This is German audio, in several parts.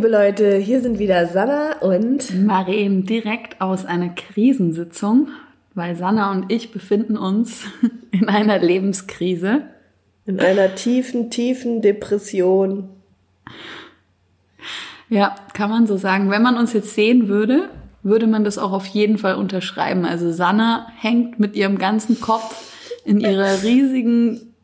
liebe Leute, hier sind wieder Sanna und Maren direkt aus einer Krisensitzung, weil Sanna und ich befinden uns in einer Lebenskrise. In einer tiefen, tiefen Depression. Ja, kann man so sagen. Wenn man uns jetzt sehen würde, würde man das auch auf jeden Fall unterschreiben. Also Sanna hängt mit ihrem ganzen Kopf in ihrer riesigen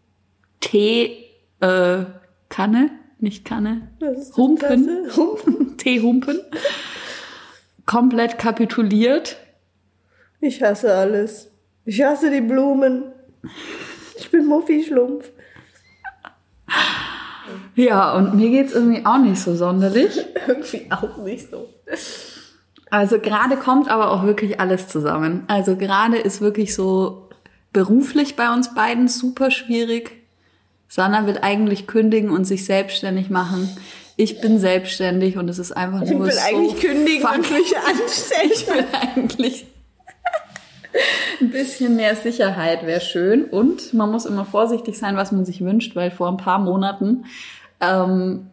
Teekanne, äh, nicht Kanne, Humpen, Humpen. Teehumpen, komplett kapituliert. Ich hasse alles. Ich hasse die Blumen. Ich bin Muffi-Schlumpf. Ja, und mir geht's irgendwie auch nicht so sonderlich. irgendwie auch nicht so. Also gerade kommt aber auch wirklich alles zusammen. Also gerade ist wirklich so beruflich bei uns beiden super schwierig. Sanna will eigentlich kündigen und sich selbstständig machen. Ich bin selbstständig und es ist einfach nur so. Ich will so eigentlich kündigen und mich anstellen. Ich will eigentlich ein bisschen mehr Sicherheit wäre schön. Und man muss immer vorsichtig sein, was man sich wünscht, weil vor ein paar Monaten ähm,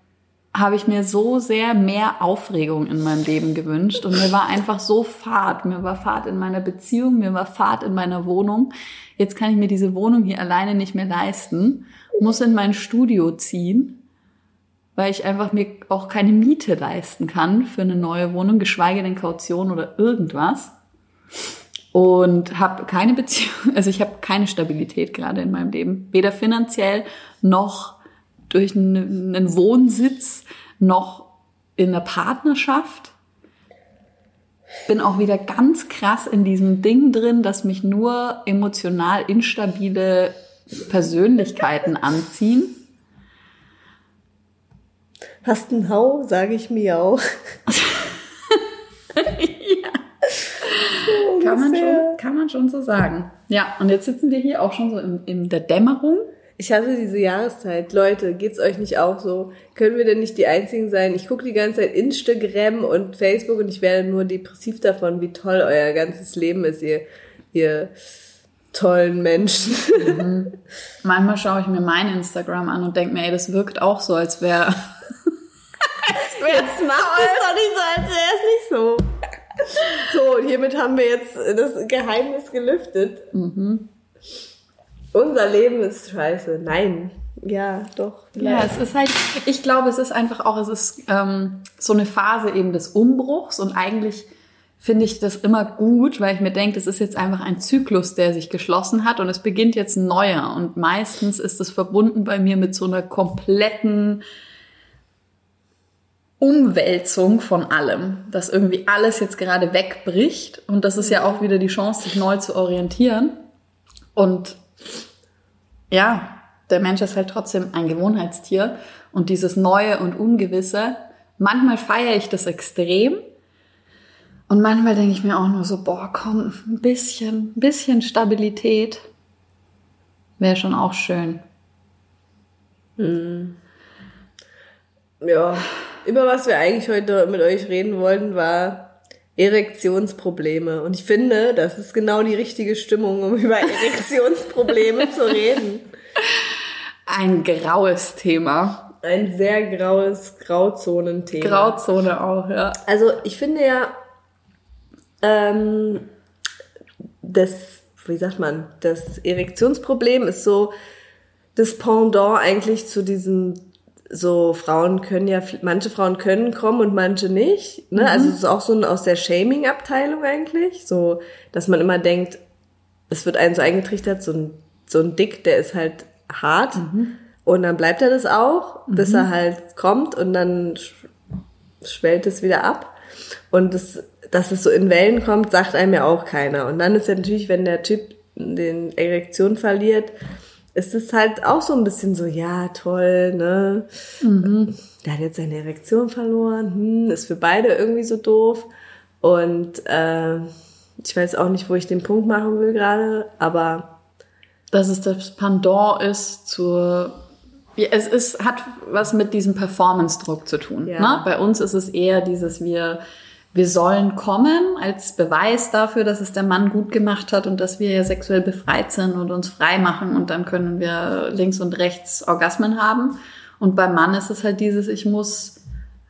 habe ich mir so sehr mehr Aufregung in meinem Leben gewünscht. Und mir war einfach so Fahrt. Mir war Fahrt in meiner Beziehung, mir war Fahrt in meiner Wohnung. Jetzt kann ich mir diese Wohnung hier alleine nicht mehr leisten muss in mein Studio ziehen, weil ich einfach mir auch keine Miete leisten kann für eine neue Wohnung, geschweige denn Kaution oder irgendwas. Und habe keine Beziehung, also ich habe keine Stabilität gerade in meinem Leben, weder finanziell noch durch einen Wohnsitz noch in einer Partnerschaft. Bin auch wieder ganz krass in diesem Ding drin, dass mich nur emotional instabile Persönlichkeiten anziehen. Hast einen Hau, sage ich mir auch. ja. kann, man schon, kann man schon so sagen. Ja, und jetzt sitzen wir hier auch schon so in, in der Dämmerung. Ich hasse diese Jahreszeit. Leute, geht's euch nicht auch so? Können wir denn nicht die Einzigen sein? Ich gucke die ganze Zeit Instagram und Facebook und ich werde nur depressiv davon, wie toll euer ganzes Leben ist, ihr, ihr tollen Menschen. Mhm. Manchmal schaue ich mir mein Instagram an und denke mir, ey, das wirkt auch so, als wäre. als es macht es doch nicht so, als wäre es nicht so. So, und hiermit haben wir jetzt das Geheimnis gelüftet. Mhm. Unser Leben ist scheiße. Nein. Ja, doch. Ja, es ist halt, ich glaube, es ist einfach auch, es ist ähm, so eine Phase eben des Umbruchs und eigentlich finde ich das immer gut, weil ich mir denke, das ist jetzt einfach ein Zyklus, der sich geschlossen hat und es beginnt jetzt ein neuer. Und meistens ist es verbunden bei mir mit so einer kompletten Umwälzung von allem, dass irgendwie alles jetzt gerade wegbricht. Und das ist ja auch wieder die Chance, sich neu zu orientieren. Und ja, der Mensch ist halt trotzdem ein Gewohnheitstier. Und dieses Neue und Ungewisse, manchmal feiere ich das extrem und manchmal denke ich mir auch nur so, boah, komm, ein bisschen, ein bisschen Stabilität wäre schon auch schön. Hm. Ja, über was wir eigentlich heute mit euch reden wollten, war Erektionsprobleme. Und ich finde, das ist genau die richtige Stimmung, um über Erektionsprobleme zu reden. Ein graues Thema. Ein sehr graues Grauzonenthema. Grauzone auch, ja. Also ich finde ja, ähm, das, wie sagt man, das Erektionsproblem ist so das Pendant eigentlich zu diesem so Frauen können ja, manche Frauen können kommen und manche nicht. Ne? Mhm. Also es ist auch so ein, aus der Shaming-Abteilung eigentlich. So, dass man immer denkt, es wird einen so eingetrichtert, so ein, so ein Dick, der ist halt hart. Mhm. Und dann bleibt er das auch, bis mhm. er halt kommt und dann schwellt es wieder ab. Und das dass es so in Wellen kommt, sagt einem ja auch keiner. Und dann ist ja natürlich, wenn der Typ den Erektion verliert, ist es halt auch so ein bisschen so, ja, toll, ne? Mhm. Der hat jetzt seine Erektion verloren, hm, ist für beide irgendwie so doof. Und äh, ich weiß auch nicht, wo ich den Punkt machen will gerade, aber. Dass es das Pendant ist zur. Ja, es ist, hat was mit diesem Performance-Druck zu tun. Ja. Ne? Bei uns ist es eher dieses, wir wir sollen kommen als Beweis dafür, dass es der Mann gut gemacht hat und dass wir ja sexuell befreit sind und uns frei machen und dann können wir links und rechts Orgasmen haben. Und beim Mann ist es halt dieses, ich muss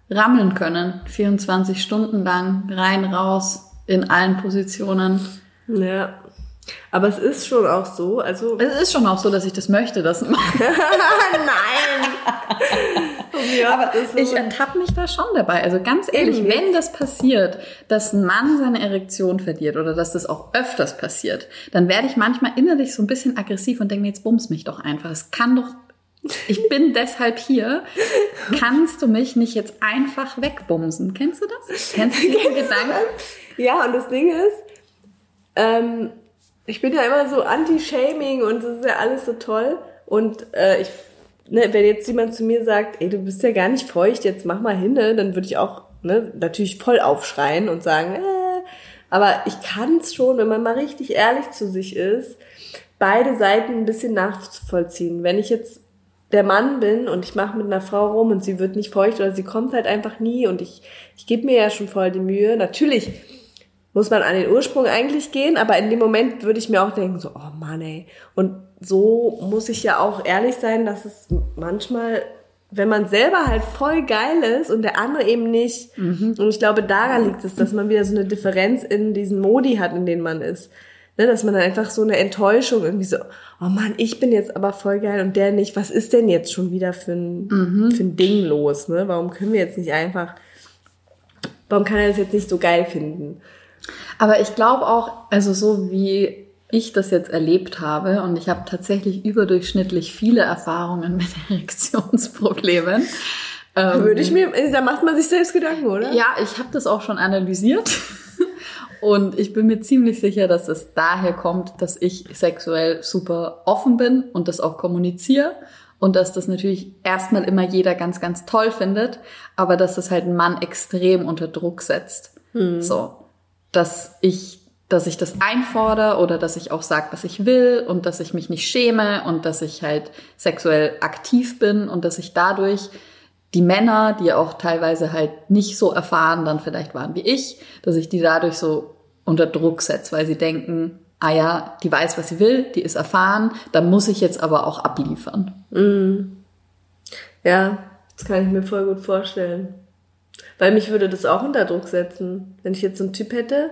rammeln können. 24 Stunden lang, rein, raus, in allen Positionen. Ja. Aber es ist schon auch so, also. Es ist schon auch so, dass ich das möchte, das Nein! Ja, aber ich ertappe mich da schon dabei. Also ganz ehrlich, Eben. wenn das passiert, dass ein Mann seine Erektion verliert oder dass das auch öfters passiert, dann werde ich manchmal innerlich so ein bisschen aggressiv und denke mir, jetzt bums mich doch einfach. Es kann doch ich bin deshalb hier. Kannst du mich nicht jetzt einfach wegbumsen? Kennst du das? Kennst du diesen Gedanken? Ja, und das Ding ist, ähm, ich bin ja immer so anti-shaming und das ist ja alles so toll. Und äh, ich, ne, wenn jetzt jemand zu mir sagt, ey, du bist ja gar nicht feucht, jetzt mach mal hin, ne, dann würde ich auch ne, natürlich voll aufschreien und sagen, äh, aber ich kann es schon, wenn man mal richtig ehrlich zu sich ist, beide Seiten ein bisschen nachvollziehen. Wenn ich jetzt der Mann bin und ich mache mit einer Frau rum und sie wird nicht feucht oder sie kommt halt einfach nie und ich, ich gebe mir ja schon voll die Mühe. Natürlich muss man an den Ursprung eigentlich gehen, aber in dem Moment würde ich mir auch denken, so, oh Mann, ey. Und so muss ich ja auch ehrlich sein, dass es manchmal, wenn man selber halt voll geil ist und der andere eben nicht, mhm. und ich glaube, daran liegt es, dass man wieder so eine Differenz in diesen Modi hat, in denen man ist. Ne, dass man dann einfach so eine Enttäuschung irgendwie so, oh Mann, ich bin jetzt aber voll geil und der nicht, was ist denn jetzt schon wieder für ein, mhm. für ein Ding los, ne? Warum können wir jetzt nicht einfach, warum kann er das jetzt nicht so geil finden? Aber ich glaube auch, also so wie ich das jetzt erlebt habe und ich habe tatsächlich überdurchschnittlich viele Erfahrungen mit Erektionsproblemen. Ähm, Würde ich mir, da macht man sich selbst Gedanken, oder? Ja, ich habe das auch schon analysiert. Und ich bin mir ziemlich sicher, dass es daher kommt, dass ich sexuell super offen bin und das auch kommuniziere. Und dass das natürlich erstmal immer jeder ganz, ganz toll findet, aber dass das halt einen Mann extrem unter Druck setzt. Hm. So dass ich dass ich das einfordere oder dass ich auch sage, was ich will und dass ich mich nicht schäme und dass ich halt sexuell aktiv bin und dass ich dadurch die Männer, die auch teilweise halt nicht so erfahren dann vielleicht waren wie ich, dass ich die dadurch so unter Druck setze, weil sie denken, ah ja, die weiß, was sie will, die ist erfahren, dann muss ich jetzt aber auch abliefern. Mm. Ja, das kann ich mir voll gut vorstellen. Weil mich würde das auch unter Druck setzen. Wenn ich jetzt so einen Typ hätte,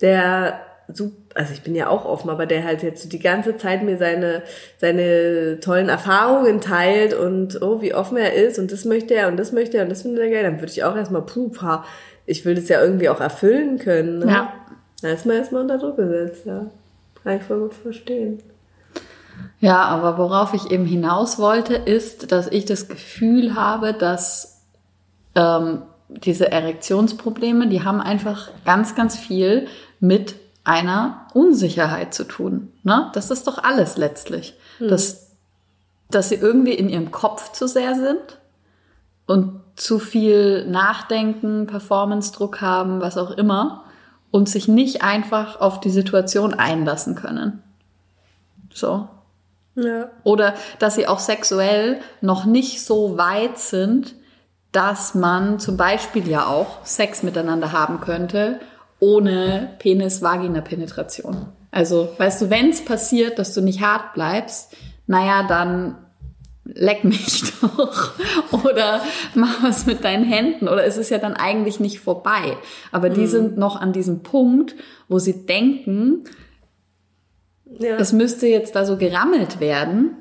der so, also ich bin ja auch offen, aber der halt jetzt so die ganze Zeit mir seine, seine tollen Erfahrungen teilt und oh, wie offen er ist und das möchte er und das möchte er und das findet er geil, dann würde ich auch erstmal, puh, pa, ich will das ja irgendwie auch erfüllen können. Ne? Ja. Da ist man erstmal unter Druck gesetzt, ja. Kann ich voll gut verstehen. Ja, aber worauf ich eben hinaus wollte, ist, dass ich das Gefühl habe, dass ähm, diese Erektionsprobleme, die haben einfach ganz, ganz viel mit einer Unsicherheit zu tun. Ne? Das ist doch alles letztlich. Mhm. Dass, dass sie irgendwie in ihrem Kopf zu sehr sind und zu viel Nachdenken, Performance-Druck haben, was auch immer, und sich nicht einfach auf die Situation einlassen können. So. Ja. Oder dass sie auch sexuell noch nicht so weit sind, dass man zum Beispiel ja auch Sex miteinander haben könnte, ohne Penis-Vagina-Penetration. Also, weißt du, wenn es passiert, dass du nicht hart bleibst, naja, dann leck mich doch. Oder mach was mit deinen Händen. Oder es ist ja dann eigentlich nicht vorbei. Aber die mhm. sind noch an diesem Punkt, wo sie denken, ja. es müsste jetzt da so gerammelt werden.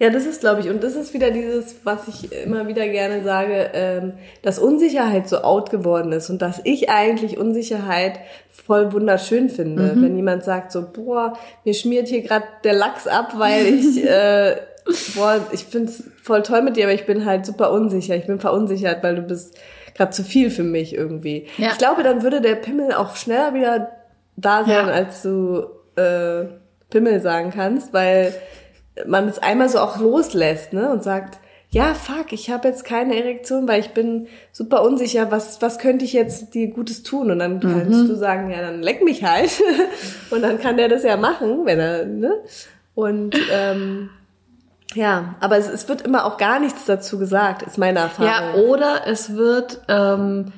Ja, das ist, glaube ich, und das ist wieder dieses, was ich immer wieder gerne sage, ähm, dass Unsicherheit so out geworden ist und dass ich eigentlich Unsicherheit voll wunderschön finde. Mhm. Wenn jemand sagt so, boah, mir schmiert hier gerade der Lachs ab, weil ich, äh, boah, ich find's voll toll mit dir, aber ich bin halt super unsicher. Ich bin verunsichert, weil du bist gerade zu viel für mich irgendwie. Ja. Ich glaube, dann würde der Pimmel auch schneller wieder da sein, ja. als du äh, Pimmel sagen kannst, weil man es einmal so auch loslässt, ne, und sagt, ja, fuck, ich habe jetzt keine Erektion, weil ich bin super unsicher, was, was könnte ich jetzt dir Gutes tun? Und dann mhm. kannst du sagen, ja, dann leck mich halt. und dann kann der das ja machen, wenn er, ne? Und ähm, ja, aber es, es wird immer auch gar nichts dazu gesagt, ist meine Erfahrung. Ja, oder es wird ähm,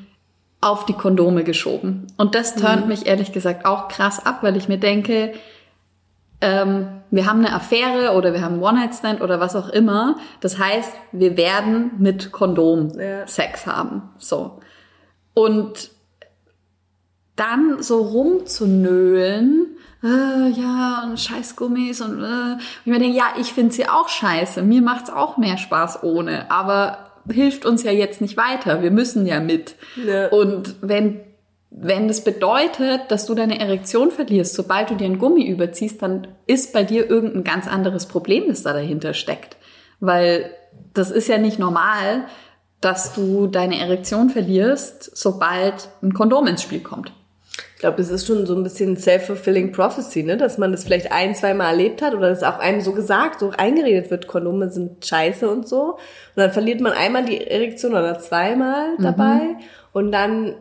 auf die Kondome geschoben. Und das turnt mhm. mich ehrlich gesagt auch krass ab, weil ich mir denke, ähm, wir haben eine Affäre oder wir haben einen One-Night-Stand oder was auch immer. Das heißt, wir werden mit Kondom Ja. Sex haben. So. Und dann so rumzunölen, äh, ja, und scheiß Gummis und, äh, ich mir denke, ja, ich finde sie auch scheiße. Mir macht's auch mehr Spaß ohne, aber hilft uns ja jetzt nicht weiter. Wir müssen ja mit. Ja. Und wenn wenn das bedeutet, dass du deine Erektion verlierst, sobald du dir einen Gummi überziehst, dann ist bei dir irgendein ganz anderes Problem, das da dahinter steckt. Weil das ist ja nicht normal, dass du deine Erektion verlierst, sobald ein Kondom ins Spiel kommt. Ich glaube, es ist schon so ein bisschen self-fulfilling prophecy, ne? dass man das vielleicht ein, zwei Mal erlebt hat oder dass auch einem so gesagt, so eingeredet wird, Kondome sind scheiße und so. Und dann verliert man einmal die Erektion oder zweimal dabei und dann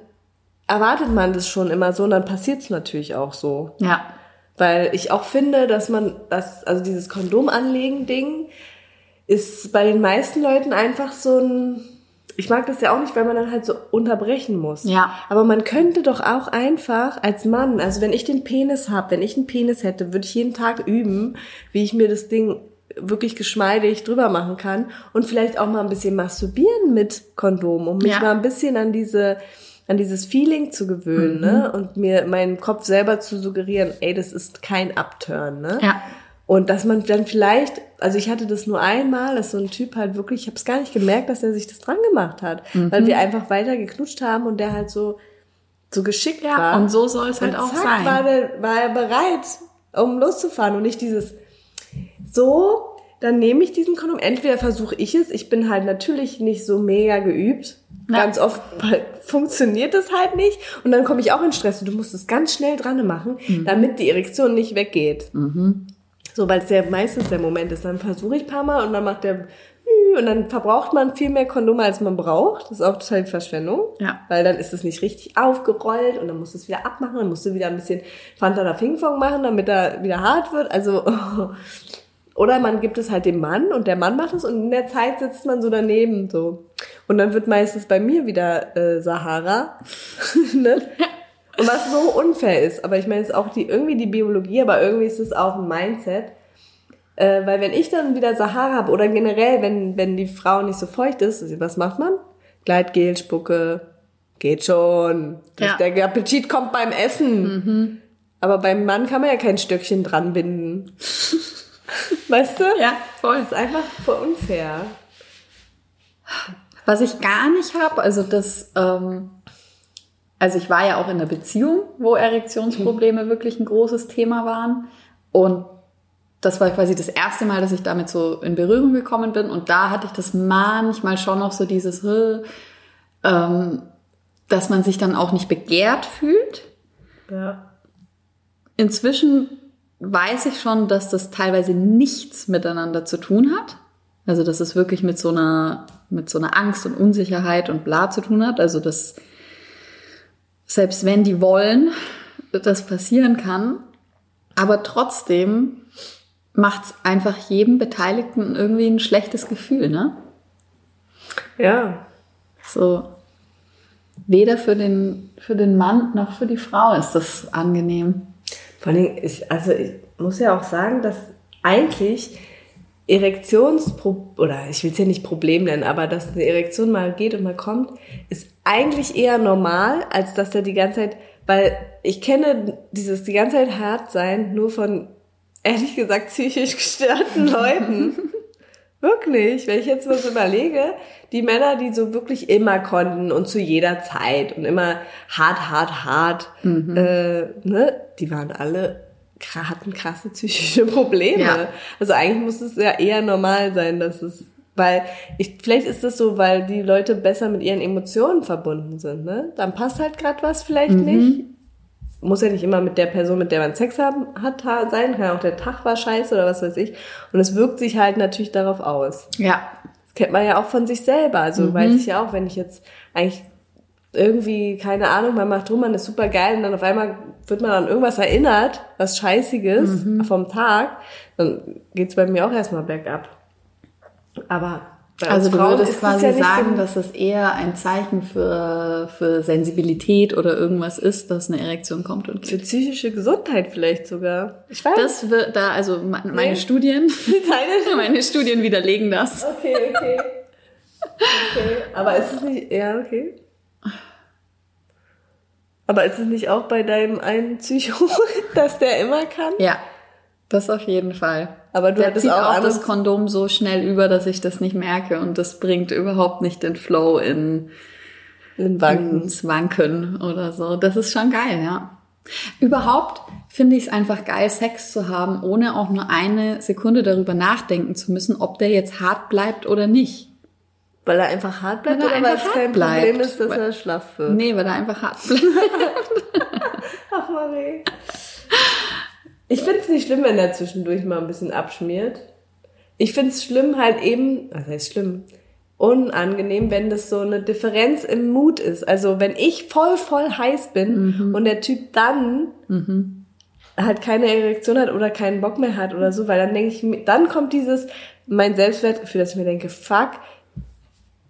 erwartet man das schon immer so und dann passiert es natürlich auch so. Ja. Weil ich auch finde, dass man das, also dieses Kondom anlegen Ding ist bei den meisten Leuten einfach so ein, ich mag das ja auch nicht, weil man dann halt so unterbrechen muss. Ja. Aber man könnte doch auch einfach als Mann, also wenn ich den Penis hab, wenn ich einen Penis hätte, würde ich jeden Tag üben, wie ich mir das Ding wirklich geschmeidig drüber machen kann und vielleicht auch mal ein bisschen masturbieren mit Kondom, um mich Ja. mal ein bisschen an diese an dieses Feeling zu gewöhnen, ne? Und mir meinen Kopf selber zu suggerieren, ey, das ist kein Upturn, ne? Ja. Und dass man dann vielleicht, also ich hatte das nur einmal, dass so ein Typ halt wirklich, ich habe es gar nicht gemerkt, dass er sich das dran gemacht hat, weil wir einfach weiter geknutscht haben und der halt so so geschickt Ja, war. und so soll es halt auch zack, sein. War, der, war er bereit, um loszufahren und nicht dieses so, dann nehme ich diesen Kondom. Entweder versuche ich es, ich bin halt natürlich nicht so mega geübt. Ja. Ganz oft funktioniert das halt nicht. Und dann komme ich auch in Stress. Du musst es ganz schnell dran machen, Mhm. damit die Erektion nicht weggeht. So, weil es ja meistens der Moment ist. Dann versuche ich ein paar Mal und dann macht der und dann verbraucht man viel mehr Kondome, als man braucht. Das ist auch total Verschwendung. Ja. Weil dann ist es nicht richtig aufgerollt und dann musst du es wieder abmachen, dann musst du wieder ein bisschen Fanta oder Pingpong machen, damit er wieder hart wird. Also, oder man gibt es halt dem Mann und der Mann macht es und in der Zeit sitzt man so daneben, so. Und dann wird meistens bei mir wieder äh, Sahara. ne? Und was so unfair ist, aber ich meine, es ist auch die, irgendwie die Biologie, aber irgendwie ist es auch ein Mindset. Äh, weil wenn ich dann wieder Sahara habe oder generell, wenn, wenn die Frau nicht so feucht ist, was macht man? Gleitgel, Spucke, geht schon. Ja. Der Appetit kommt beim Essen. Aber beim Mann kann man ja kein Stöckchen dran binden. weißt du? Ja, voll. Das ist einfach voll unfair. Was ich gar nicht habe, also das, ähm, also ich war ja auch in einer Beziehung, wo Erektionsprobleme wirklich ein großes Thema waren. Und das war quasi das erste Mal, dass ich damit so in Berührung gekommen bin. Und da hatte ich das manchmal schon noch so dieses, äh, ähm, dass man sich dann auch nicht begehrt fühlt. Ja. Inzwischen weiß ich schon, dass das teilweise nichts miteinander zu tun hat. Also, dass es wirklich mit so einer, mit so einer Angst und Unsicherheit und bla zu tun hat. Also, dass selbst wenn die wollen, das passieren kann. Aber trotzdem macht es einfach jedem Beteiligten irgendwie ein schlechtes Gefühl, ne? Ja. So. Weder für den, für den Mann noch für die Frau ist das angenehm. Vor allem, ich, also ich muss ja auch sagen, dass eigentlich Erektionspro oder ich will es ja nicht Problem nennen, aber dass eine Erektion mal geht und mal kommt, ist eigentlich eher normal, als dass der die ganze Zeit, weil ich kenne dieses die ganze Zeit hart sein nur von ehrlich gesagt psychisch gestörten Leuten. Wirklich, wenn ich jetzt so überlege, die Männer, die so wirklich immer konnten und zu jeder Zeit und immer hart, hart, hart, äh, ne, die waren alle hatten krasse psychische Probleme. Ja. Also eigentlich muss es ja eher normal sein, dass es, weil ich, vielleicht ist das so, weil die Leute besser mit ihren Emotionen verbunden sind, ne? Dann passt halt gerade was vielleicht nicht. Muss ja nicht immer mit der Person, mit der man Sex haben, hat, ha- sein, kann auch der Tag war scheiße oder was weiß ich. Und es wirkt sich halt natürlich darauf aus. Ja. Das kennt man ja auch von sich selber. Also weiß ich ja auch, wenn ich jetzt eigentlich irgendwie, keine Ahnung, man macht rum, man ist super geil und dann auf einmal wird man an irgendwas erinnert, was Scheißiges vom Tag, dann geht's bei mir auch erstmal bergab. Aber Also du Frauen würdest quasi ja sagen, so- dass es eher ein Zeichen für, für Sensibilität oder irgendwas ist, dass eine Erektion kommt und für psychische Gesundheit vielleicht sogar. Ich weiß. Das wird da, also me- meine Nee. Studien, Deine meine Studien widerlegen das. Okay, okay. Okay. Aber ist es nicht. Ja, okay. Aber ist es nicht auch bei deinem einen Psycho, dass der immer kann? Ja, das auf jeden Fall. Aber du Der hattest zieht auch auch das Kondom so schnell über, dass ich das nicht merke und das bringt überhaupt nicht den Flow in In Wanken. ins Wanken oder so. Das ist schon geil, ja. Überhaupt finde ich es einfach geil, Sex zu haben, ohne auch nur eine Sekunde darüber nachdenken zu müssen, ob der jetzt hart bleibt oder nicht. Weil er einfach hart bleibt Weil er oder weil es kein bleibt. Problem ist, dass Weil- er schlaff wird? Nee, weil er einfach hart bleibt. Ach, Marie. Ich finde es nicht schlimm, wenn er zwischendurch mal ein bisschen abschmiert. Ich finde es schlimm halt eben, was heißt schlimm? Unangenehm, wenn das so eine Differenz im Mut ist. Also wenn ich voll, voll heiß bin und der Typ dann halt keine Erektion hat oder keinen Bock mehr hat oder so, weil dann denke ich, dann kommt dieses, mein Selbstwertgefühl, dass ich mir denke, fuck,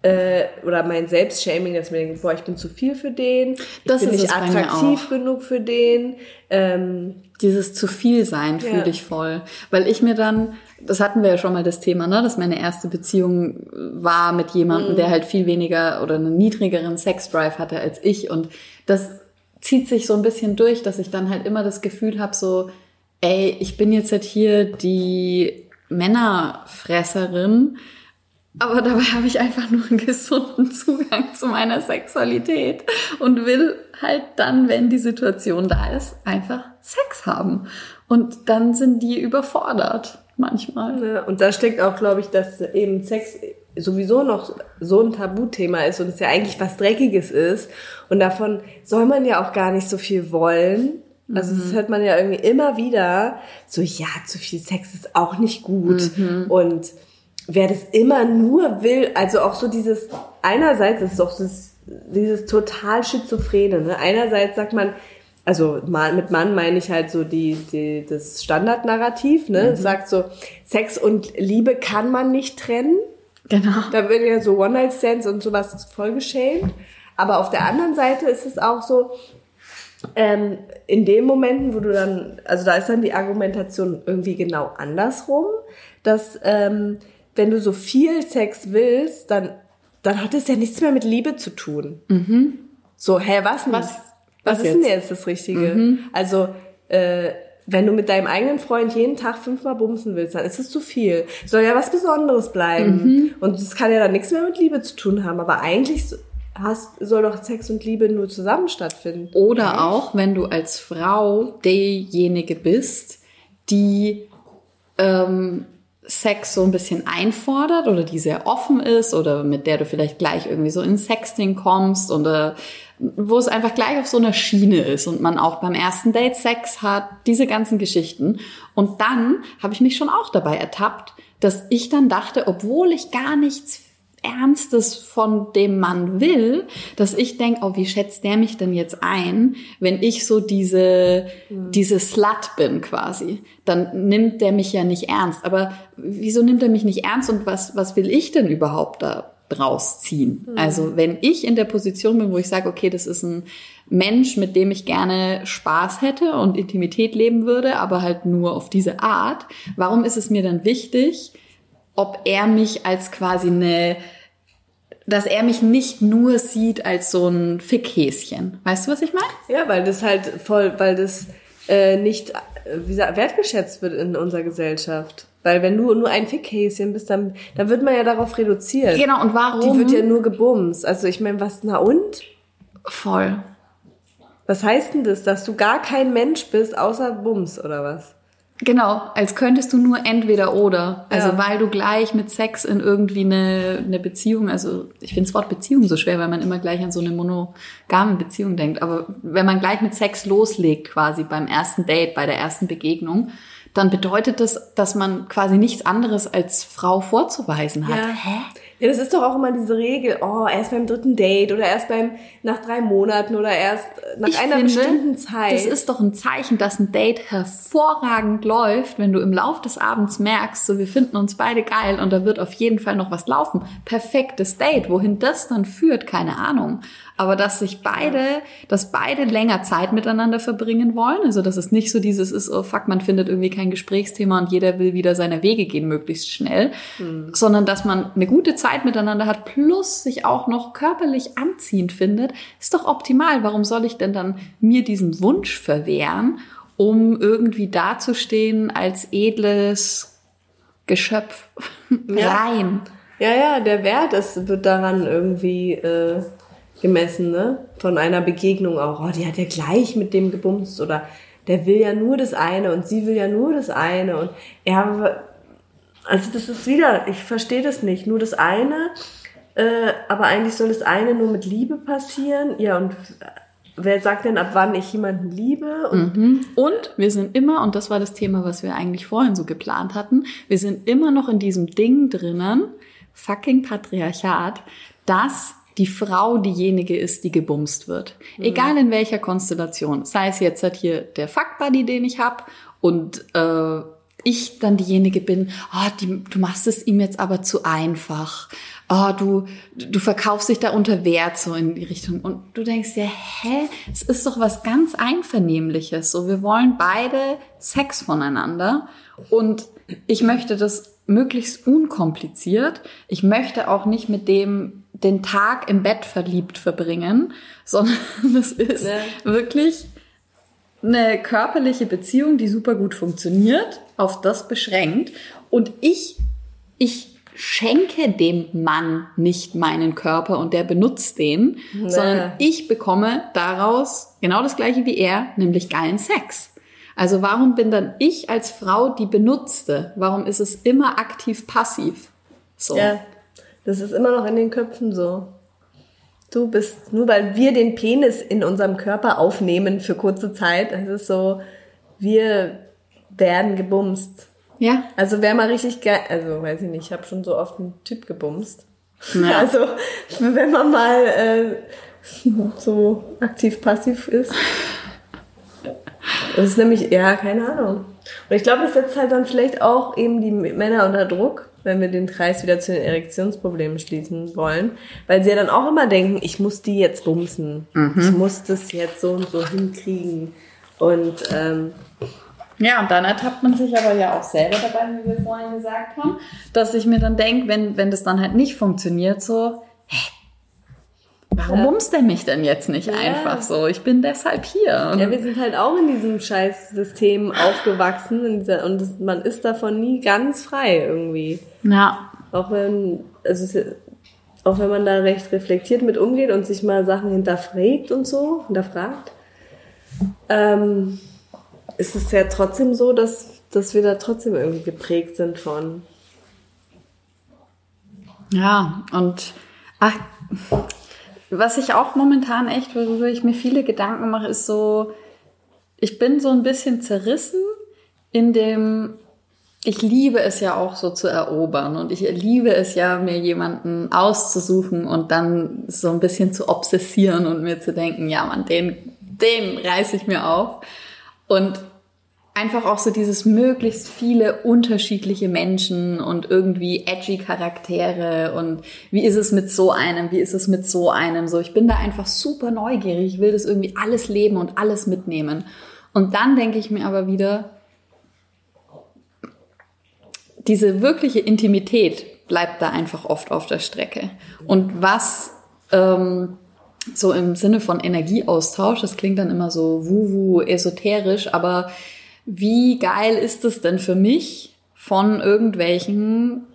äh, oder mein Selbstshaming, dass ich mir denke, boah, ich bin zu viel für den, ich Das bin ist nicht attraktiv genug für den. Ähm, Dieses zu viel sein Ja. fühle ich voll. Weil ich mir dann, das hatten wir ja schon mal das Thema, ne, dass meine erste Beziehung war mit jemandem, der halt viel weniger oder einen niedrigeren Sexdrive hatte als ich. Und das zieht sich so ein bisschen durch, dass ich dann halt immer das Gefühl habe, so, ey, ich bin jetzt halt hier die Männerfresserin. Aber dabei habe ich einfach nur einen gesunden Zugang zu meiner Sexualität und will halt dann, wenn die Situation da ist, einfach Sex haben. Und dann sind die überfordert manchmal. ne, und da steckt auch, glaube ich, dass eben Sex sowieso noch so ein Tabuthema ist und es ja eigentlich was Dreckiges ist. Und davon soll man ja auch gar nicht so viel wollen. Also das hört man ja irgendwie immer wieder. So, ja, zu viel Sex ist auch nicht gut. Und wer das immer nur will, also auch so dieses, einerseits ist doch das, dieses total schizophrene. Ne? Einerseits sagt man, also mit Mann meine ich halt so die, die, das Standardnarrativ, ne? Es sagt so, Sex und Liebe kann man nicht trennen. Genau. Da werden ja so One-Night-Stands und sowas voll geschämt. Aber auf der anderen Seite ist es auch so, ähm, in den Momenten, wo du dann, also da ist dann die Argumentation irgendwie genau andersrum, dass ähm, wenn du so viel Sex willst, dann, dann hat es ja nichts mehr mit Liebe zu tun. So, hä, was denn? Was- Was, was ist denn jetzt? das Richtige? Also, äh, wenn du mit deinem eigenen Freund jeden Tag fünfmal bumsen willst, dann ist es zu viel. Soll ja was Besonderes bleiben. Und es kann ja dann nichts mehr mit Liebe zu tun haben. Aber eigentlich hast, soll doch Sex und Liebe nur zusammen stattfinden. Oder auch, wenn du als Frau diejenige bist, die ähm, Sex so ein bisschen einfordert oder die sehr offen ist oder mit der du vielleicht gleich irgendwie so in Sexting kommst oder wo es einfach gleich auf so einer Schiene ist und man auch beim ersten Date Sex hat, diese ganzen Geschichten. Und dann habe ich mich schon auch dabei ertappt, dass ich dann dachte, obwohl ich gar nichts Ernstes von dem Mann will, dass ich denke, oh, wie schätzt der mich denn jetzt ein, wenn ich so diese, diese Slut bin quasi. Dann nimmt der mich ja nicht ernst. Aber wieso nimmt er mich nicht ernst und was, was will ich denn überhaupt da draus ziehen? Also wenn ich in der Position bin, wo ich sage, okay, das ist ein Mensch, mit dem ich gerne Spaß hätte und Intimität leben würde, aber halt nur auf diese Art, warum ist es mir dann wichtig, ob er mich als quasi eine, dass er mich nicht nur sieht als so ein Fickhäschen. Weißt du, was ich meine? Ja, weil das halt voll, weil das äh, nicht äh, wie gesagt, wertgeschätzt wird in unserer Gesellschaft. Weil wenn du nur ein Fickhäschen bist, dann, dann wird man ja darauf reduziert. Genau, und warum? Die wird ja nur gebumst. Also ich meine, was, na und? voll. Was heißt denn das, dass du gar kein Mensch bist, außer Bums oder was? Genau, als könntest du nur entweder oder. Also Ja. weil du gleich mit Sex in irgendwie eine, eine Beziehung, also ich finde das Wort Beziehung so schwer, weil man immer gleich an so eine monogame Beziehung denkt. Aber wenn man gleich mit Sex loslegt, quasi beim ersten Date, bei der ersten Begegnung, dann bedeutet das, dass man quasi nichts anderes als Frau vorzuweisen hat. Hä? Ja, das ist doch auch immer diese Regel, oh, erst beim dritten Date oder erst beim, nach drei Monaten oder erst nach ich einer finde, bestimmten Zeit. Das ist doch ein Zeichen, dass ein Date hervorragend läuft, wenn du im Lauf des Abends merkst, so wir finden uns beide geil und da wird auf jeden Fall noch was laufen. Perfektes Date. Wohin das dann führt, keine Ahnung. Aber dass sich beide, dass beide länger Zeit miteinander verbringen wollen, also dass es nicht so dieses ist, oh fuck, man findet irgendwie kein Gesprächsthema und jeder will wieder seine Wege gehen möglichst schnell, sondern dass man eine gute Zeit miteinander hat, plus sich auch noch körperlich anziehend findet, ist doch optimal. Warum soll ich denn dann mir diesen Wunsch verwehren, um irgendwie dazustehen als edles Geschöpf? Ja. Rein. Ja, ja, der Wert ist, wird daran irgendwie äh, gemessen, ne? Von einer Begegnung auch. Oh, die hat ja gleich mit dem gebumst oder der will ja nur das eine und sie will ja nur das eine und er, also das ist wieder, ich verstehe das nicht, nur das eine, äh, aber eigentlich soll das eine nur mit Liebe passieren. Ja, und wer sagt denn, ab wann ich jemanden liebe? Und Und wir sind immer, und das war das Thema, was wir eigentlich vorhin so geplant hatten, wir sind immer noch in diesem Ding drinnen, fucking Patriarchat, dass die Frau diejenige ist, die gebumst wird. Egal in welcher Konstellation. Sei es jetzt halt hier der Fuckbuddy, den ich hab und äh, ich dann diejenige bin, oh, die, du machst es ihm jetzt aber zu einfach. Oh, du, du verkaufst dich da unter Wert so in die Richtung. Und du denkst dir, hä, es ist doch was ganz Einvernehmliches. So, wir wollen beide Sex voneinander. Und ich möchte das möglichst unkompliziert. Ich möchte auch nicht mit dem den Tag im Bett verliebt verbringen, sondern es ist Ja. wirklich eine körperliche Beziehung, die super gut funktioniert, auf das beschränkt. Und ich, ich schenke dem Mann nicht meinen Körper und der benutzt den, sondern ich bekomme daraus genau das gleiche wie er, nämlich geilen Sex. Also warum bin dann ich als Frau die Benutzte? Warum ist es immer aktiv-passiv? So. Ja, das ist immer noch in den Köpfen so. Du bist, nur weil wir den Penis in unserem Körper aufnehmen für kurze Zeit, das ist so, wir werden gebumst. Ja. Also wer mal richtig geil, also weiß ich nicht, ich habe schon so oft einen Typ gebumst. Ja. Also wenn man mal äh, so aktiv-passiv ist. Das ist nämlich, ja, keine Ahnung. Und ich glaube, das setzt halt dann vielleicht auch eben die Männer unter Druck, wenn wir den Kreis wieder zu den Erektionsproblemen schließen wollen. Weil sie ja dann auch immer denken, ich muss die jetzt bumsen. Ich muss das jetzt so und so hinkriegen. Und ähm, Ja, und dann ertappt man sich aber ja auch selber dabei, wie wir vorhin gesagt haben, dass ich mir dann denke, wenn, wenn das dann halt nicht funktioniert, so, hä, warum Ja. bumst der mich denn jetzt nicht Ja. einfach so? Ich bin deshalb hier. Ja, wir sind halt auch in diesem Scheißsystem aufgewachsen und man ist davon nie ganz frei irgendwie. ja. Auch wenn, also auch wenn man da recht reflektiert mit umgeht und sich mal Sachen hinterfragt und so, hinterfragt, ähm, ist es ja trotzdem so, dass, dass wir da trotzdem irgendwie geprägt sind von. Ja, und ach, was ich auch momentan echt, worüber ich mir viele Gedanken mache, ist so, ich bin so ein bisschen zerrissen in dem, ich liebe es ja auch so zu erobern und ich liebe es ja, mir jemanden auszusuchen und dann so ein bisschen zu obsessieren und mir zu denken, ja man, den, den reiß ich mir auf. Und einfach auch so dieses möglichst viele unterschiedliche Menschen und irgendwie edgy Charaktere und wie ist es mit so einem, wie ist es mit so einem, so ich bin da einfach super neugierig, ich will das irgendwie alles leben und alles mitnehmen. Und dann denke ich mir aber wieder, diese wirkliche Intimität bleibt da einfach oft auf der Strecke. Und was ähm, so im Sinne von Energieaustausch, das klingt dann immer so wuhu esoterisch, aber wie geil ist es denn für mich, von irgendwelchen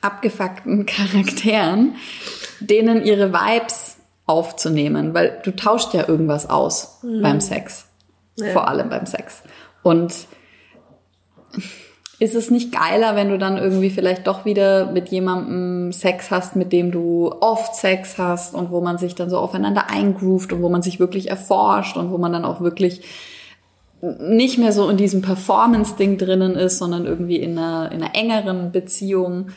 abgefuckten Charakteren, denen ihre Vibes aufzunehmen, weil du tauscht ja irgendwas aus beim Sex. Vor allem beim Sex. Und ist es nicht geiler, wenn du dann irgendwie vielleicht doch wieder mit jemandem Sex hast, mit dem du oft Sex hast und wo man sich dann so aufeinander eingroovt und wo man sich wirklich erforscht und wo man dann auch wirklich nicht mehr so in diesem Performance-Ding drinnen ist, sondern irgendwie in einer, in einer engeren Beziehung.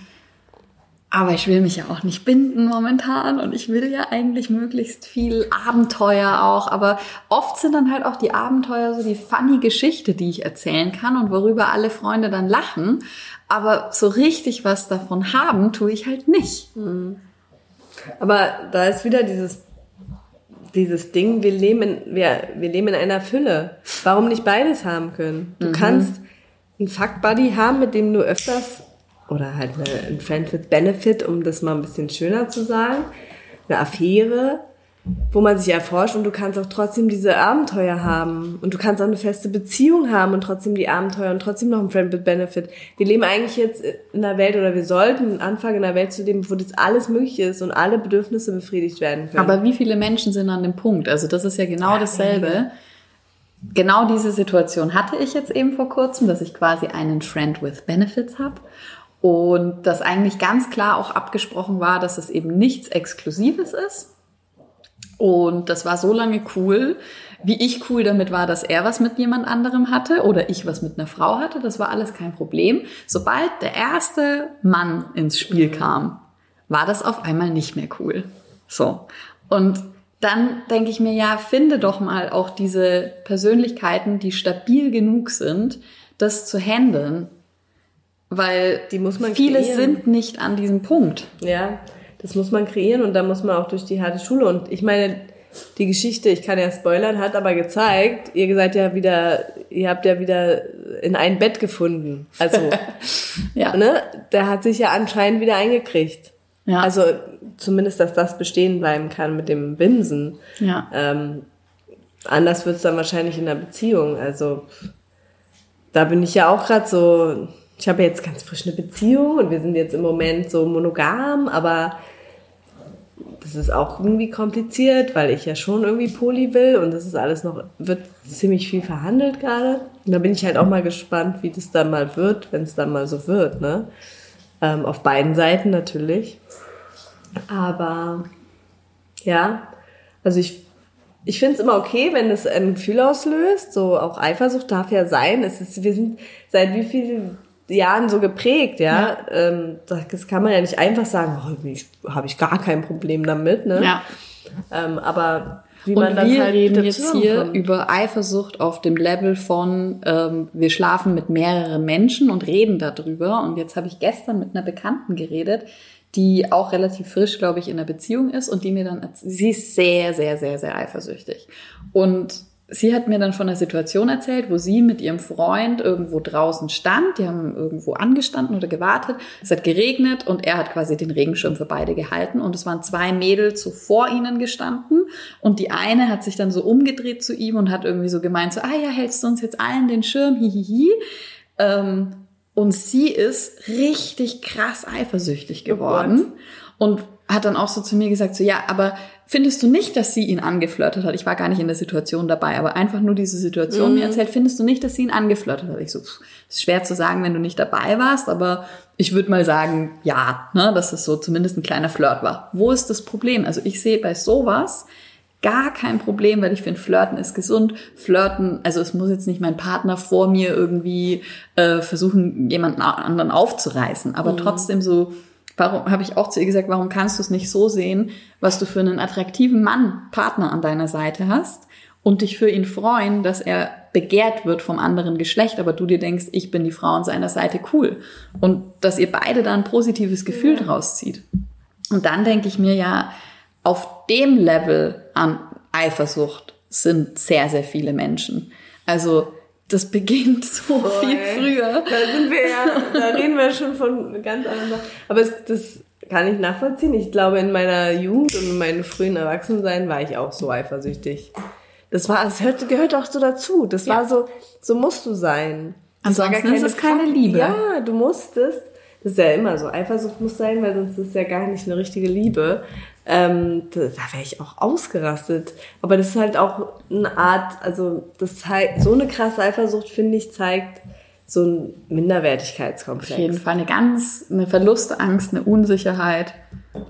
Aber ich will mich ja auch nicht binden momentan und ich will ja eigentlich möglichst viel Abenteuer auch. Aber oft sind dann halt auch die Abenteuer so die funny Geschichte, die ich erzählen kann und worüber alle Freunde dann lachen. Aber so richtig was davon haben, tue ich halt nicht. Mhm. Aber da ist wieder dieses, dieses Ding, wir leben, in, wir, wir leben in einer Fülle. Warum nicht beides haben können? Du mhm. kannst einen Fuck Buddy haben, mit dem du öfters oder halt eine, ein Friend with Benefit, um das mal ein bisschen schöner zu sagen, eine Affäre, wo man sich erforscht und du kannst auch trotzdem diese Abenteuer haben und du kannst auch eine feste Beziehung haben und trotzdem die Abenteuer und trotzdem noch ein Friend with Benefit. Wir leben eigentlich jetzt in einer Welt oder wir sollten anfangen in einer Welt zu leben, wo das alles möglich ist und alle Bedürfnisse befriedigt werden können. Aber wie viele Menschen sind an dem Punkt? Also das ist ja genau dasselbe. Genau diese Situation hatte ich jetzt eben vor kurzem, dass ich quasi einen Friend with Benefits habe und das eigentlich ganz klar auch abgesprochen war, dass es eben nichts Exklusives ist. Und das war so lange cool, wie ich cool damit war, dass er was mit jemand anderem hatte oder ich was mit einer Frau hatte. Das war alles kein Problem. Sobald der erste Mann ins Spiel kam, war das auf einmal nicht mehr cool. So. Und dann denke ich mir, ja, finde doch mal auch diese Persönlichkeiten, die stabil genug sind, das zu handeln weil die muss man viele kreieren. sind nicht an diesem Punkt. Ja, das muss man kreieren und da muss man auch durch die harte Schule. Und ich meine, die Geschichte, ich kann ja spoilern, hat aber gezeigt, ihr seid ja wieder, ihr habt ja wieder in ein Bett gefunden. Also, ja. ne, der hat sich ja anscheinend wieder eingekriegt. Ja. Also zumindest, dass das bestehen bleiben kann mit dem Binsen. Ja. Ähm, anders wird's dann wahrscheinlich in der Beziehung. Also da bin ich ja auch gerade so, ich habe jetzt ganz frisch eine Beziehung und wir sind jetzt im Moment so monogam, aber das ist auch irgendwie kompliziert, weil ich ja schon irgendwie Poli will und das ist alles noch, wird ziemlich viel verhandelt gerade. Und da bin ich halt auch mal gespannt, wie das dann mal wird, wenn es dann mal so wird, ne? Ähm, auf beiden Seiten natürlich. Aber ja, also ich, ich finde es immer okay, wenn es ein Gefühl auslöst. So auch Eifersucht darf ja sein. Es ist, wir sind seit wie viel Jahren so geprägt, ja. ja. Ähm, das kann man ja nicht einfach sagen, oh, habe ich gar kein Problem damit, ne? Ja. Ähm, aber wie man Und dann wir halt reden jetzt hier kommt. über Eifersucht auf dem Level von ähm, wir schlafen mit mehreren Menschen und reden darüber. Und jetzt habe ich gestern mit einer Bekannten geredet, die auch relativ frisch, glaube ich, in einer Beziehung ist und die mir dann, sie ist sehr, sehr, sehr, sehr eifersüchtig. Und sie hat mir dann von einer Situation erzählt, wo sie mit ihrem Freund irgendwo draußen stand. Die haben irgendwo angestanden oder gewartet. Es hat geregnet und er hat quasi den Regenschirm für beide gehalten. Und es waren zwei Mädels so vor ihnen gestanden. Und die eine hat sich dann so umgedreht zu ihm und hat irgendwie so gemeint, so, ah ja, hältst du uns jetzt allen den Schirm, hihihi. Ähm, und sie ist richtig krass eifersüchtig oh geworden. Oh und hat dann auch so zu mir gesagt, so, ja, aber findest du nicht, dass sie ihn angeflirtet hat? Ich war gar nicht in der Situation dabei, aber einfach nur diese Situation mhm. mir erzählt, findest du nicht, dass sie ihn angeflirtet hat? Ich so, pff, ist schwer zu sagen, wenn du nicht dabei warst, aber ich würde mal sagen, ja, ne, dass es so zumindest ein kleiner Flirt war. Wo ist das Problem? Also ich sehe bei sowas gar kein Problem, weil ich finde, Flirten ist gesund. Flirten, also es muss jetzt nicht mein Partner vor mir irgendwie äh, versuchen, jemanden anderen aufzureißen, aber mhm. trotzdem so Warum habe ich auch zu ihr gesagt, warum kannst du es nicht so sehen, was du für einen attraktiven Mann, Partner an deiner Seite hast und dich für ihn freuen, dass er begehrt wird vom anderen Geschlecht, aber du dir denkst, ich bin die Frau an seiner Seite cool und dass ihr beide da ein positives Gefühl ja. draus zieht. Und dann denke ich mir ja, auf dem Level an Eifersucht sind sehr, sehr viele Menschen. Also das beginnt so Voll. viel früher. Da sind wir ja, da reden wir schon von ganz anderen Sachen. Aber es, das kann ich nachvollziehen. Ich glaube, in meiner Jugend und in meinem frühen Erwachsensein war ich auch so eifersüchtig. Das war, es gehört, auch so dazu. Das ja. war so, so musst du sein. Das Ansonsten war ist es keine Liebe. Ja, du musstest. Das ist ja immer so. Eifersucht muss sein, weil sonst ist es ja gar nicht eine richtige Liebe. Ähm, da, da wäre ich auch ausgerastet. Aber das ist halt auch eine Art, also das zeigt, so eine krasse Eifersucht, finde ich, zeigt so ein Minderwertigkeitskomplex. Auf jeden Fall eine ganz, eine Verlustangst, eine Unsicherheit.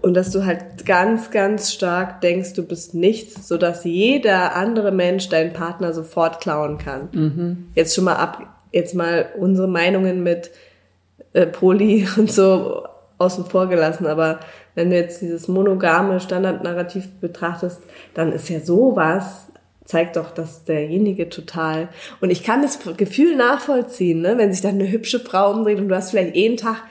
Und dass du halt ganz, ganz stark denkst, du bist nichts, sodass jeder andere Mensch deinen Partner sofort klauen kann. Mhm. Jetzt schon mal ab, jetzt mal unsere Meinungen mit äh, Poli und so außen vor gelassen, aber wenn du jetzt dieses monogame Standardnarrativ betrachtest, dann ist ja sowas, zeigt doch, dass derjenige total, und ich kann das Gefühl nachvollziehen, ne, wenn sich dann eine hübsche Frau umdreht und du hast vielleicht jeden Tag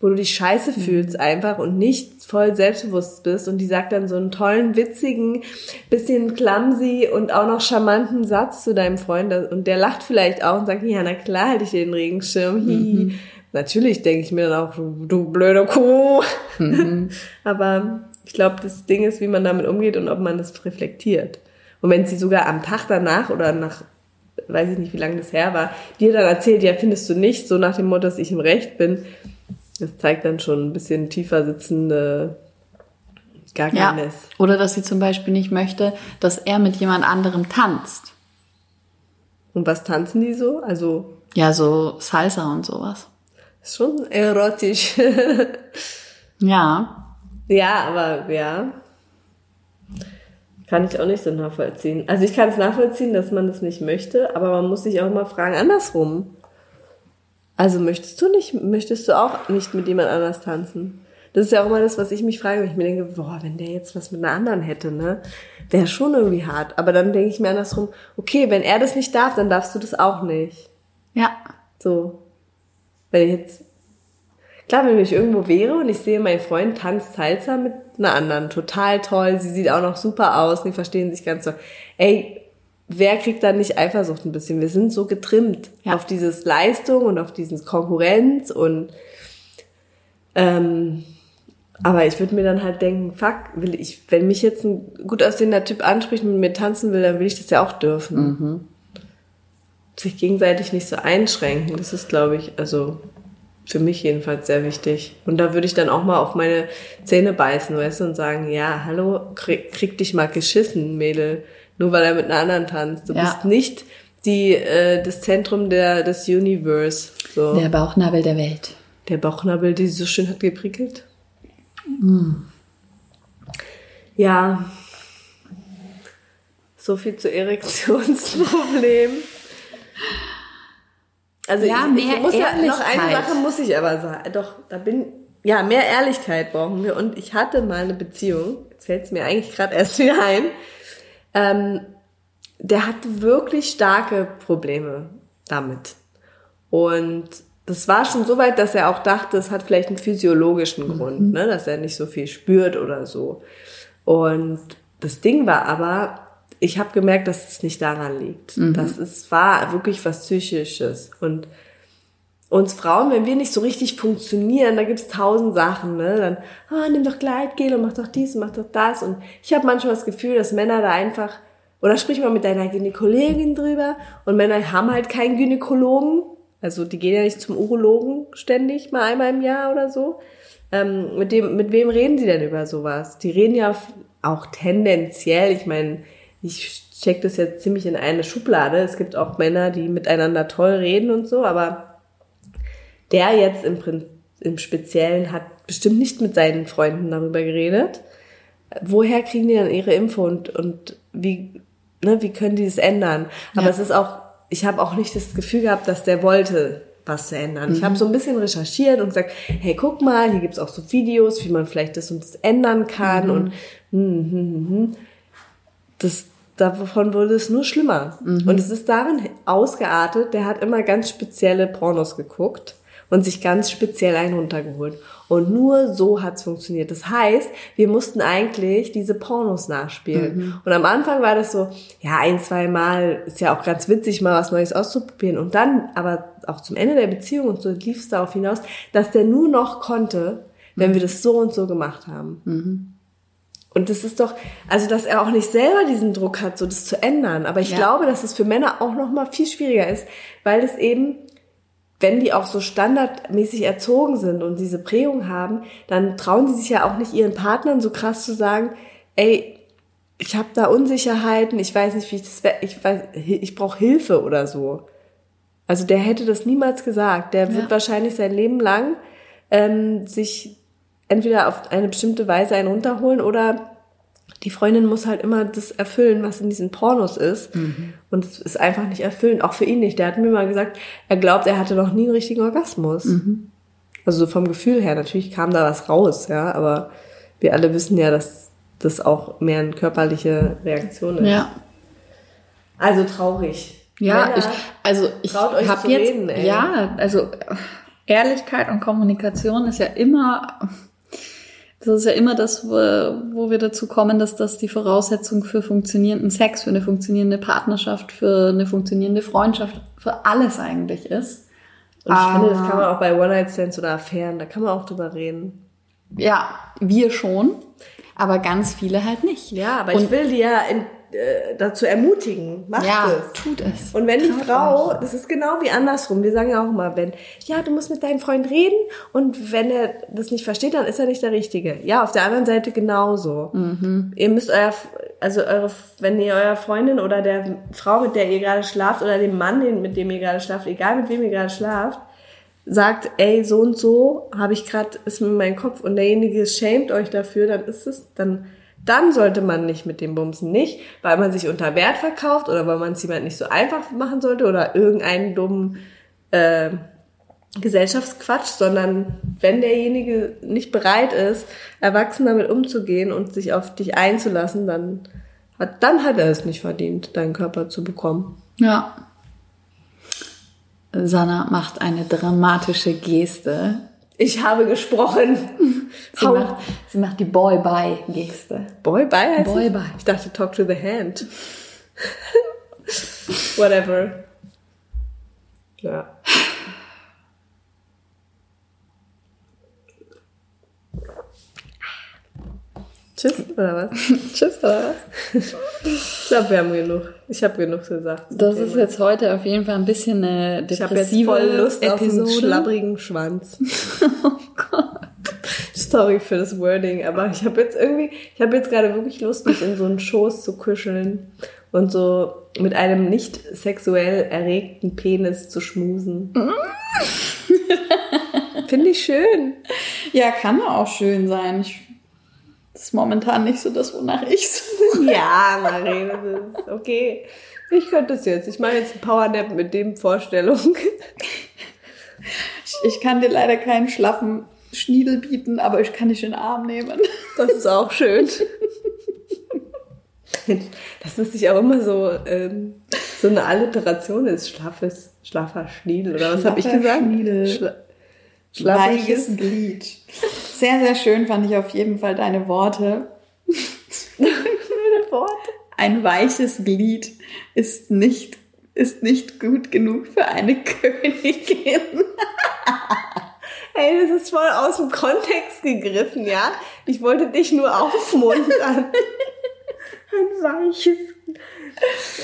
wo du dich scheiße mhm. fühlst einfach und nicht voll selbstbewusst bist und die sagt dann so einen tollen, witzigen, bisschen clumsy und auch noch charmanten Satz zu deinem Freund und der lacht vielleicht auch und sagt, ja, na klar halte ich den Regenschirm, Mhm. Natürlich denke ich mir dann auch, du, blöde Kuh. Mhm. Aber ich glaube, das Ding ist, wie man damit umgeht und ob man das reflektiert. Und wenn sie sogar am Tag danach oder nach, weiß ich nicht, wie lange das her war, dir dann erzählt, ja, findest du nicht, so nach dem Motto, dass ich im Recht bin, das zeigt dann schon ein bisschen tiefer sitzende gar. Ja. Oder dass sie zum Beispiel nicht möchte, dass er mit jemand anderem tanzt. Und was tanzen die so? Also. Ja, so Salsa und sowas. Ist schon erotisch. ja. Ja, aber ja. Kann ich auch nicht so nachvollziehen. Also ich kann es nachvollziehen, dass man das nicht möchte, aber man muss sich auch mal fragen, andersrum. Also möchtest du nicht, möchtest du auch nicht mit jemand anders tanzen? Das ist ja auch immer das, was ich mich frage, wenn ich mir denke, boah, wenn der jetzt was mit einer anderen hätte, ne, wäre schon irgendwie hart. Aber dann denke ich mir andersrum, okay, wenn er das nicht darf, dann darfst du das auch nicht. Ja. So. Wenn ich jetzt, klar, wenn ich irgendwo wäre und ich sehe, mein Freund tanzt Salsa mit einer anderen, total toll, sie sieht auch noch super aus, die verstehen sich ganz so. Ey, wer kriegt da nicht Eifersucht ein bisschen? Wir sind so getrimmt ja. auf dieses Leistung und auf diesen Konkurrenz und ähm, aber ich würde mir dann halt denken, fuck, will ich, wenn mich jetzt ein gut aussehender Typ anspricht und mit mir tanzen will, dann will ich das ja auch dürfen. Mhm. Sich gegenseitig nicht so einschränken, das ist, glaube ich, also für mich jedenfalls sehr wichtig. Und da würde ich dann auch mal auf meine Zähne beißen, weißt du, und sagen, ja, hallo, krieg, krieg dich mal geschissen, Mädel nur weil er mit einer anderen tanzt. Du ja. bist nicht die, äh, das Zentrum der, des Universe. So. Der Bauchnabel der Welt. Der Bauchnabel, die so schön hat geprickelt. Mm. Ja. So viel zu Erektionsproblem. Also ja, ich, ich muss ja, noch eine Sache muss ich aber sagen. Doch, da bin ja mehr Ehrlichkeit brauchen wir. Und ich hatte mal eine Beziehung. Jetzt fällt es mir eigentlich gerade erst wieder ein ähm, der hatte wirklich starke Probleme damit. Und das war schon so weit, dass er auch dachte, es hat vielleicht einen physiologischen mhm. Grund, ne, dass er nicht so viel spürt oder so. Und das Ding war aber, ich habe gemerkt, dass es nicht daran liegt. Mhm. Das ist, war wirklich was Psychisches. Und uns Frauen, wenn wir nicht so richtig funktionieren, da gibt's tausend Sachen, ne? Dann, ah, nimm doch Gleitgel und mach doch dies und mach doch das. Und ich habe manchmal das Gefühl, dass Männer da einfach, oder sprich mal mit deiner Gynäkologin drüber, und Männer haben halt keinen Gynäkologen, also die gehen ja nicht zum Urologen ständig, mal einmal im Jahr oder so. Ähm, mit, dem, mit wem reden sie denn über sowas? Die reden ja auch tendenziell, ich meine, ich check das jetzt ziemlich in eine Schublade. Es gibt auch Männer, die miteinander toll reden und so, aber der jetzt im, im Speziellen hat bestimmt nicht mit seinen Freunden darüber geredet. Woher kriegen die dann ihre Info und, und wie, ne, wie können die es ändern? Aber ja. es ist auch, ich habe auch nicht das Gefühl gehabt, dass der wollte, was zu ändern. Mhm. Ich habe so ein bisschen recherchiert und gesagt, hey, guck mal, hier gibt's auch so Videos, wie man vielleicht das und das ändern kann mhm. und hm, hm, hm, hm. Das davon wurde es nur schlimmer. Mhm. Und es ist darin ausgeartet, der hat immer ganz spezielle Pornos geguckt und sich ganz speziell einen runtergeholt. Und nur so hat's funktioniert. Das heißt, wir mussten eigentlich diese Pornos nachspielen. Mhm. Und am Anfang war das so, ja, ein, zwei Mal ist ja auch ganz witzig, mal was Neues auszuprobieren. Und dann, aber auch zum Ende der Beziehung und so lief es darauf hinaus, dass der nur noch konnte, wenn wir das so und so gemacht haben. Und das ist doch, also dass er auch nicht selber diesen Druck hat, so das zu ändern. Aber ich ja. glaube, dass es für Männer auch noch mal viel schwieriger ist, weil es eben wenn die auch so standardmäßig erzogen sind und diese Prägung haben, dann trauen die sich ja auch nicht ihren Partnern so krass zu sagen, ey, ich habe da Unsicherheiten, ich weiß nicht, wie ich das, ich weiß, ich brauche Hilfe oder so. Also der hätte das niemals gesagt. Der ja. wird wahrscheinlich sein Leben lang ähm, sich entweder auf eine bestimmte Weise einen runterholen oder die Freundin muss halt immer das erfüllen, was in diesen Pornos ist. Mhm. Und es ist einfach nicht erfüllend, auch für ihn nicht. Der hat mir mal gesagt, er glaubt, er hatte noch nie einen richtigen Orgasmus. Mhm. Also so vom Gefühl her, natürlich kam da was raus, ja, aber wir alle wissen ja, dass das auch mehr eine körperliche Reaktion ist. Ja. Also traurig. Ja, Männer, ich, also ich habe jetzt, reden, ey. ja, also Ehrlichkeit und Kommunikation ist ja immer, das ist ja immer das, wo, wir dazu kommen, dass das die Voraussetzung für funktionierenden Sex, für eine funktionierende Partnerschaft, für eine funktionierende Freundschaft, für alles eigentlich ist. Und ich finde, das Ah. kann man auch bei One-Night-Stands oder Affären, da kann man auch drüber reden. Ja, wir schon, aber ganz viele halt nicht. Ja, aber Und- ich will die ja in, äh, dazu ermutigen. Macht Ja, es. tut es. Und wenn die Traut Frau, euch. das ist genau wie andersrum, wir sagen ja auch immer, wenn, ja, du musst mit deinem Freund reden und wenn er das nicht versteht, dann ist er nicht der Richtige. Ja, auf der anderen Seite genauso. Mhm. Ihr müsst euer, also eure, wenn ihr eurer Freundin oder der Frau, mit der ihr gerade schlaft oder dem Mann, den- mit dem ihr gerade schlaft, egal mit wem ihr gerade schlaft, sagt, ey, so und so habe ich gerade, ist mir mein Kopf und derjenige schämt euch dafür, dann ist es, dann, dann sollte man nicht mit dem Bumsen. Nicht, weil man sich unter Wert verkauft oder weil man es jemand nicht so einfach machen sollte oder irgendeinen dummen äh, Gesellschaftsquatsch, sondern wenn derjenige nicht bereit ist, erwachsen damit umzugehen und sich auf dich einzulassen, dann hat, dann hat er es nicht verdient, deinen Körper zu bekommen. Ja. Sanna macht eine dramatische Geste. Ich habe gesprochen. Sie, macht, sie macht die Boy-Bye-Geste. Boy bye heißt Boy es? bye. Ich dachte talk to the hand. Whatever. Ja. Tschüss, oder was? Tschüss, oder was? Ich glaube, wir haben genug. Ich habe genug gesagt. Das ist jetzt heute auf jeden Fall ein bisschen eine Ich habe jetzt depressive voll Lust auf einen Episode. schlabbrigen Schwanz. oh Gott. Sorry für das Wording, aber ich habe jetzt irgendwie, ich habe jetzt gerade wirklich Lust, mich in so einen Schoß zu kuscheln und so mit einem nicht sexuell erregten Penis zu schmusen. Finde ich schön. Ja, kann auch schön sein. Ich, das ist momentan nicht so das, wonach ich suche. Ja, Marie, das ist okay. Ich könnte es jetzt. Ich mache jetzt einen Powernap mit dem Vorstellung. Ich, kann dir leider keinen schlaffen Schniedel bieten, aber ich kann dich in den Arm nehmen. Das ist auch schön. Das ist sich auch immer so, ähm, so eine Alliteration ist. Schlaffes, schlaffer Schniedel. Oder was habe ich gesagt? Schniedel. Schla. Weiches Glied. Sehr, sehr schön fand ich auf jeden Fall deine Worte. Meine Worte. Ein weiches Glied ist nicht, ist nicht gut genug für eine Königin. Ey, das ist voll aus dem Kontext gegriffen, ja? Ich wollte dich nur aufmuntern. Ein weiches.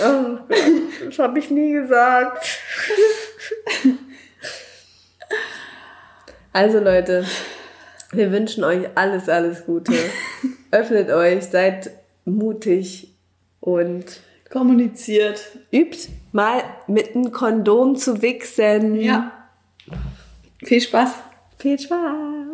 Oh Gott, das habe ich nie gesagt. Also Leute, wir wünschen euch alles, alles Gute. Öffnet euch, seid mutig und Kommuniziert. übt mal mit einem Kondom zu wichsen. Ja. Viel Spaß. Viel Spaß.